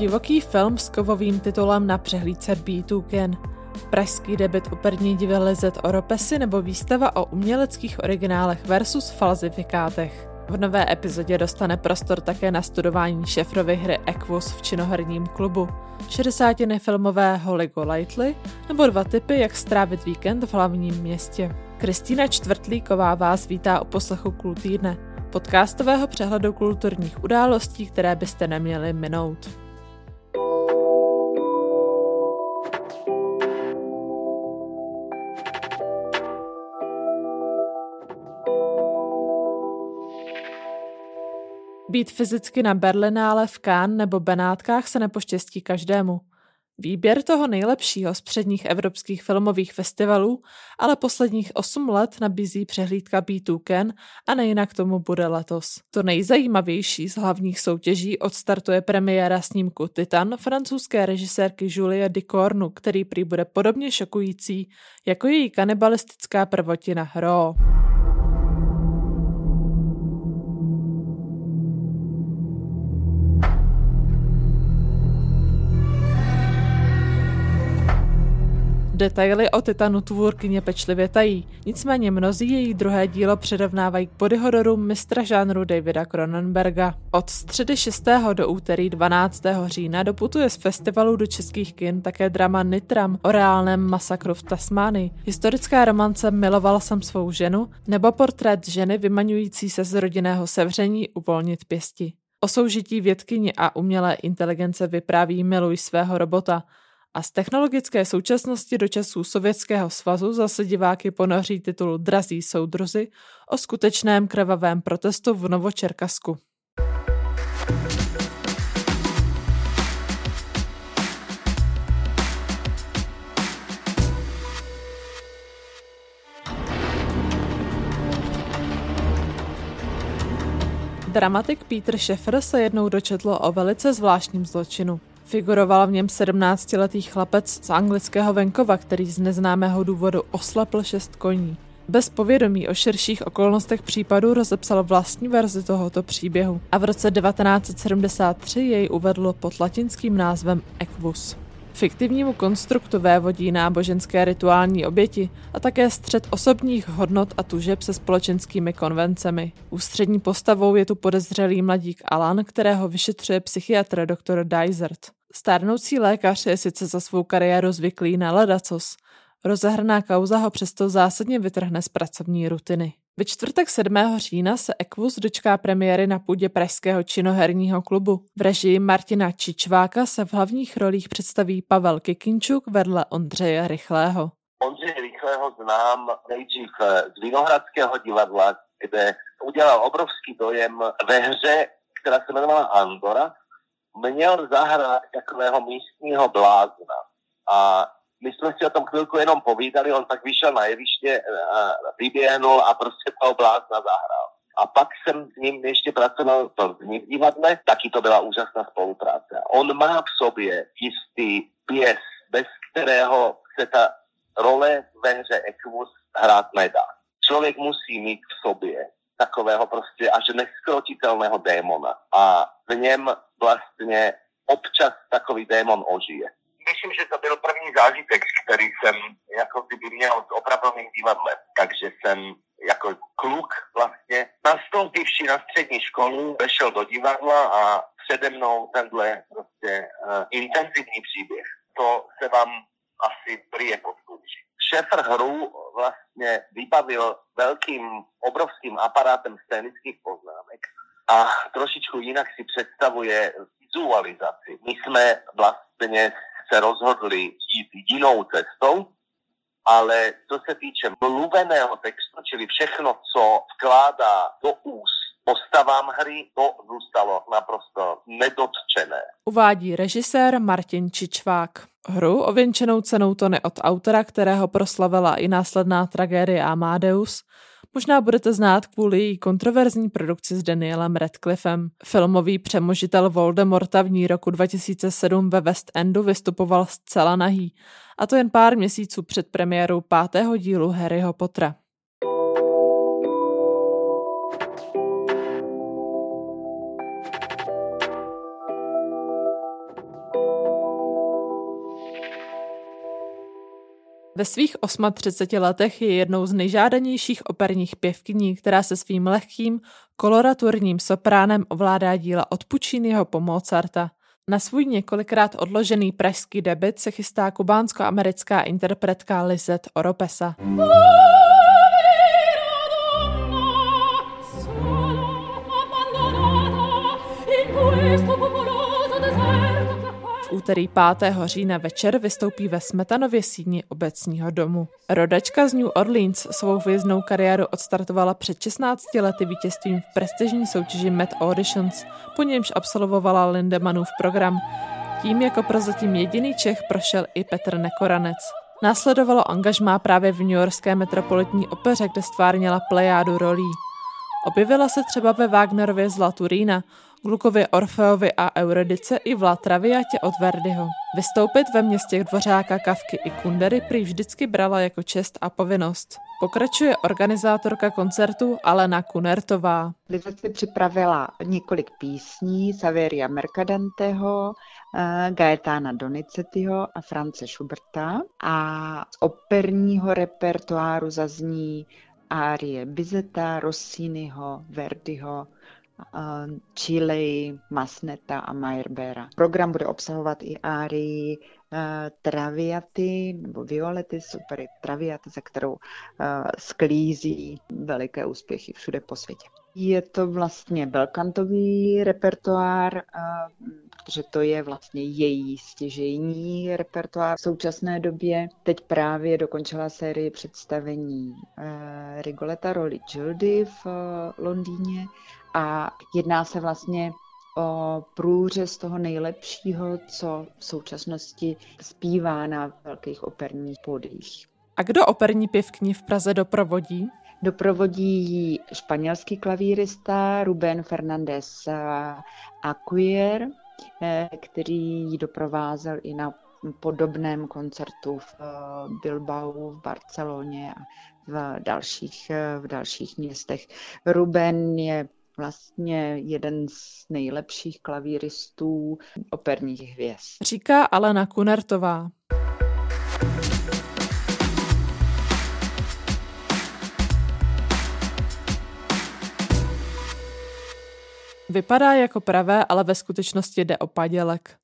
Divoký film s kovovým titulem na přehlídce Beethoven. Pražský debit operní divadle Z Oropesy nebo výstava o uměleckých originálech versus falzifikátech. V nové epizodě dostane prostor také na studování šefrovy hry Equus v činoherním klubu, 60 filmové Holly Golightly nebo dva typy, jak strávit víkend v hlavním městě. Kristýna Čtvrtlíková vás vítá o poslechu Kultýdne, podcastového přehledu kulturních událostí, které byste neměli minout. Být fyzicky na Berlinále, v Cannes nebo Benátkách se nepoštěstí každému. Výběr toho nejlepšího z předních evropských filmových festivalů ale posledních 8 let nabízí přehlídka B2Ken a nejinak tomu bude letos. To nejzajímavější z hlavních soutěží odstartuje premiéra snímku Titan francouzské režisérky Julie Dicornu, který prý bude podobně šokující jako její kanibalistická prvotina Raw. Detaily o Titanu tvůrkyně pečlivě tají, nicméně mnozí její druhé dílo předovnávají k bodyhororu mistra žánru Davida Cronenberga. Od středy 6. do úterý 12. října doputuje z festivalu do českých kin také drama Nitram o reálném masakru v Tasmánii, historická romance Miloval jsem svou ženu nebo portrét ženy vymaňující se z rodinného sevření uvolnit pěsti. O soužití vědkyni a umělé inteligence vypráví Miluj svého robota, a z technologické současnosti do časů Sovětského svazu zase diváky ponoří titul Drazí soudruzi o skutečném krvavém protestu v Novočerkasku. Dramatik Peter Schaeffer se jednou dočetl o velice zvláštním zločinu. Figuroval v něm 17-letý chlapec z anglického venkova, který z neznámého důvodu oslepl šest koní. Bez povědomí o širších okolnostech případu rozepsal vlastní verzi tohoto příběhu a v roce 1973 jej uvedl pod latinským názvem Equus. Fiktivnímu konstruktu vévodí náboženské rituální oběti a také střed osobních hodnot a tužeb se společenskými konvencemi. Ústřední postavou je tu podezřelý mladík Alan, kterého vyšetřuje psychiatr dr. Dysert. Stárnoucí lékař je sice za svou kariéru zvyklý na ledacos. Rozehrná kauza ho přesto zásadně vytrhne z pracovní rutiny. Ve čtvrtek 7. října se Equus dočká premiéry na půdě Pražského činoherního klubu. V režii Martina Čičváka se v hlavních rolích představí Pavel Kikinčuk vedle Ondřeje Rychlého. Ondřeje Rychlého znám nejdřív z Vinohradského divadla, kde udělal obrovský dojem ve hře, která se jmenovala Andora měl zahrát takového místního blázna. A my jsme si o tom chvilku jenom povídali, on tak vyšel na jeviště, vyběhnul a prostě toho blázna zahrál. A pak jsem s ním ještě pracoval Plzni v divadle, taky to byla úžasná spolupráce. On má v sobě jistý pěs, bez kterého se ta role ve hře Equus hrát nedá. Člověk musí mít v sobě takového prostě až neskrotitelného démona. A v něm vlastně občas takový démon ožije. Myslím, že to byl první zážitek, který jsem jako kdyby měl v opravdovém divadle. Takže jsem jako kluk vlastně nastoupivši na střední školu, vešel do divadla a přede mnou tenhle prostě uh, intenzivní příběh. To se vám asi prije podskouší. Šéfr hru vlastně vybavil velkým, obrovským aparátem scénických poznámek a trošičku jinak si představuje vizualizaci. My jsme vlastně se rozhodli jít jinou cestou, ale co se týče mluveného textu, čili všechno, co vkládá do úst postavám hry, to zůstalo naprosto nedotčené. Uvádí režisér Martin Čičvák. Hru ověnčenou cenou Tony od autora, kterého proslavila i následná tragédie Amadeus, možná budete znát kvůli její kontroverzní produkci s Danielem Radcliffem. Filmový přemožitel Voldemorta v ní roku 2007 ve West Endu vystupoval zcela nahý, a to jen pár měsíců před premiérou pátého dílu Harryho Pottera. Ve svých 38 letech je jednou z nejžádanějších operních pěvkyní, která se svým lehkým, koloraturním sopránem ovládá díla od Pucciniho po Mozarta. Na svůj několikrát odložený pražský debit se chystá kubánsko-americká interpretka Lizette Oropesa. Úterý 5. října večer vystoupí ve Smetanově síni obecního domu. Rodačka z New Orleans svou hvězdnou kariéru odstartovala před 16 lety vítězstvím v prestižní soutěži Met Auditions, po němž absolvovala Lindemannův program. Tím jako prozatím jediný Čech prošel i Petr Nekoranec. Následovalo angažmá právě v New Yorkské metropolitní opeře, kde stvárnila plejádu rolí. Objevila se třeba ve Wagnerově Zlatu Rýna, Glukově Orfeovi a Euridice i v La Traviatě od Verdiho. Vystoupit ve městě Dvořáka, Kavky i Kundery prý vždycky brala jako čest a povinnost. Pokračuje organizátorka koncertu Alena Kunertová. Liza si připravila několik písní Saveria Mercadanteho, eh, Gaetana Donizettiho a France Schuberta a z operního repertoáru zazní árie Bizeta, Rossiniho, Verdiho, Chile, Masneta a Meyerbera. Program bude obsahovat i árii uh, Traviaty nebo Violety, super Traviaty, za kterou uh, sklízí veliké úspěchy všude po světě. Je to vlastně belkantový repertoár, protože to je vlastně její stěžejní repertoár v současné době. Teď právě dokončila sérii představení uh, Rigoleta roli Gildy v uh, Londýně a jedná se vlastně o průřez toho nejlepšího, co v současnosti zpívá na velkých operních pódiích. A kdo operní pěvkni v Praze doprovodí? Doprovodí ji španělský klavírista Ruben Fernández Acuyer, eh, který ji doprovázel i na podobném koncertu v eh, Bilbao, v Barceloně a v dalších, eh, v dalších městech. Ruben je vlastně jeden z nejlepších klavíristů operních hvězd. Říká Alena Kunertová. Vypadá jako pravé, ale ve skutečnosti jde o padělek.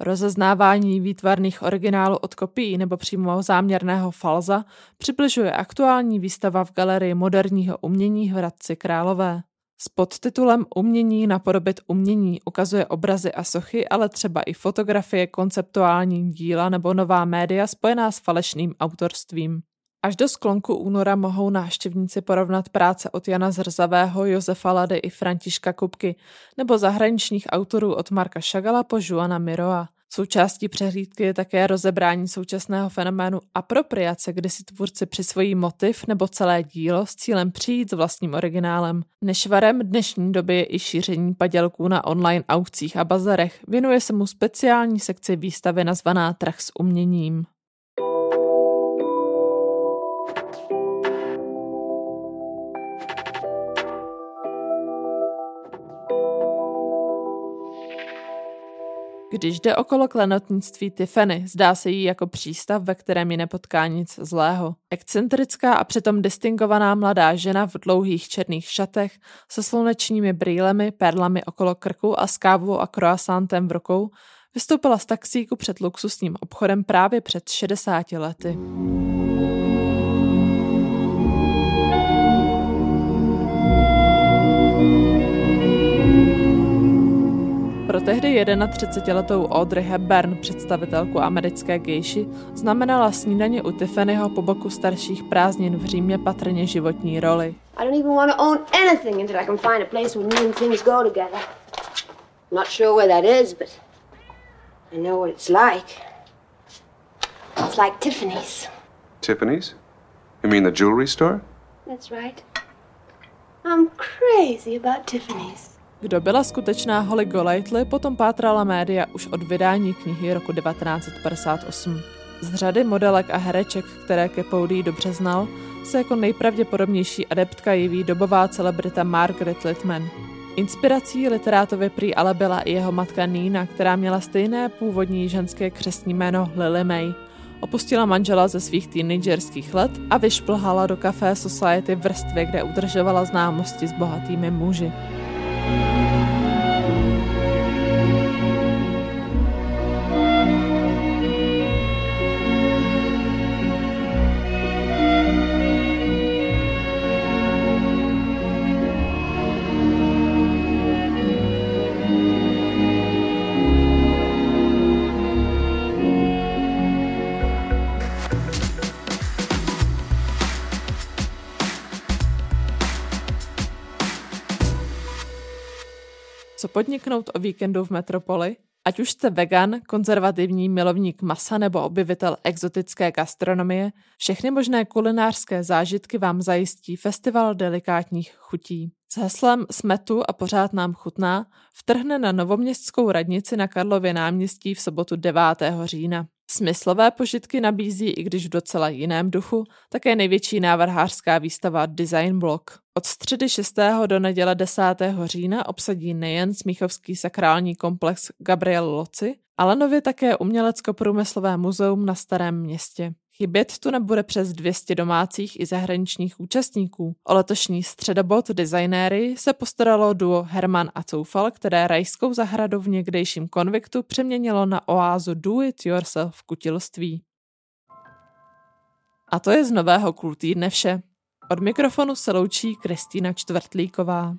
Rozeznávání výtvarných originálů od kopií nebo přímo záměrného falza přibližuje aktuální výstava v Galerii moderního umění v Hradci Králové. S podtitulem Umění napodobit umění ukazuje obrazy a sochy, ale třeba i fotografie, konceptuální díla nebo nová média spojená s falešným autorstvím. Až do sklonku února mohou návštěvníci porovnat práce od Jana Zrzavého, Josefa Lady i Františka Kupky nebo zahraničních autorů od Marka Šagala po Juana Miroa. Součástí přehlídky je také rozebrání současného fenoménu apropriace, kdy si tvůrci přisvojí motiv nebo celé dílo s cílem přijít s vlastním originálem. Nešvarem dnešní doby je i šíření padělků na online aukcích a bazarech. Věnuje se mu speciální sekci výstavy nazvaná Trh s uměním. Když jde okolo klenotnictví Tiffany, zdá se jí jako přístav, ve kterém ji nepotká nic zlého. Excentrická a přitom distingovaná mladá žena v dlouhých černých šatech se slunečními brýlemi, perlami okolo krku a s kávou a croissantem v rukou vystoupila z taxíku před luxusním obchodem právě před 60 lety. Tehdy 31-letou Audrey Hepburn, představitelku americké gejši, znamenala snídaně u Tiffanyho po boku starších prázdnin v Římě patrně životní roli. I don't even want to own anything until I can find a place where new things go together. I'm not sure where that is, but I know what it's like. It's like Tiffany's. Tiffany's? You mean the jewelry store? That's right. I'm crazy about Tiffany's. Kdo byla skutečná Holly Golightly, potom pátrala média už od vydání knihy roku 1958. Z řady modelek a hereček, které ke Poudí dobře znal, se jako nejpravděpodobnější adeptka jeví dobová celebrita Margaret Littman. Inspirací literátově prý ale byla i jeho matka Nina, která měla stejné původní ženské křestní jméno Lily May. opustila manžela ze svých teenagerských let a vyšplhala do Café Society vrstvě, kde udržovala známosti s bohatými muži. Podniknout o víkendu v metropoli? Ať už jste vegan, konzervativní milovník masa nebo obyvitel exotické gastronomie, všechny možné kulinářské zážitky vám zajistí Festival delikátních chutí. S heslem Jsme tu a pořád nám chutná vtrhne na novoměstskou radnici na Karlově náměstí v sobotu 9. října. Smyslové požitky nabízí, i když v docela jiném duchu, také největší návrhářská výstava Design Block. Od středy 6. do neděle 10. října obsadí nejen Smíchovský sakrální komplex Gabriel Loci, ale nově také Umělecko-průmyslové muzeum na Starém městě. Chybět tu nebude přes 200 domácích i zahraničních účastníků. O letošní středobod designéry se postaralo duo Herman a Coufal, které rajskou zahradu v někdejším konviktu přeměnilo na oázu do-it-yourself kutilství. A to je z nového kultýdne vše. Od mikrofonu se loučí Kristýna Čtvrtlíková.